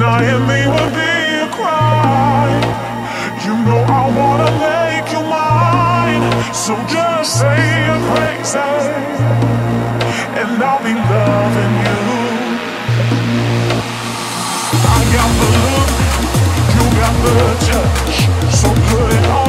Denying me would be a crime. You know I wanna make you mine. So just say you're crazy, and I'll be loving you. I got the look, you got the touch. So put it on.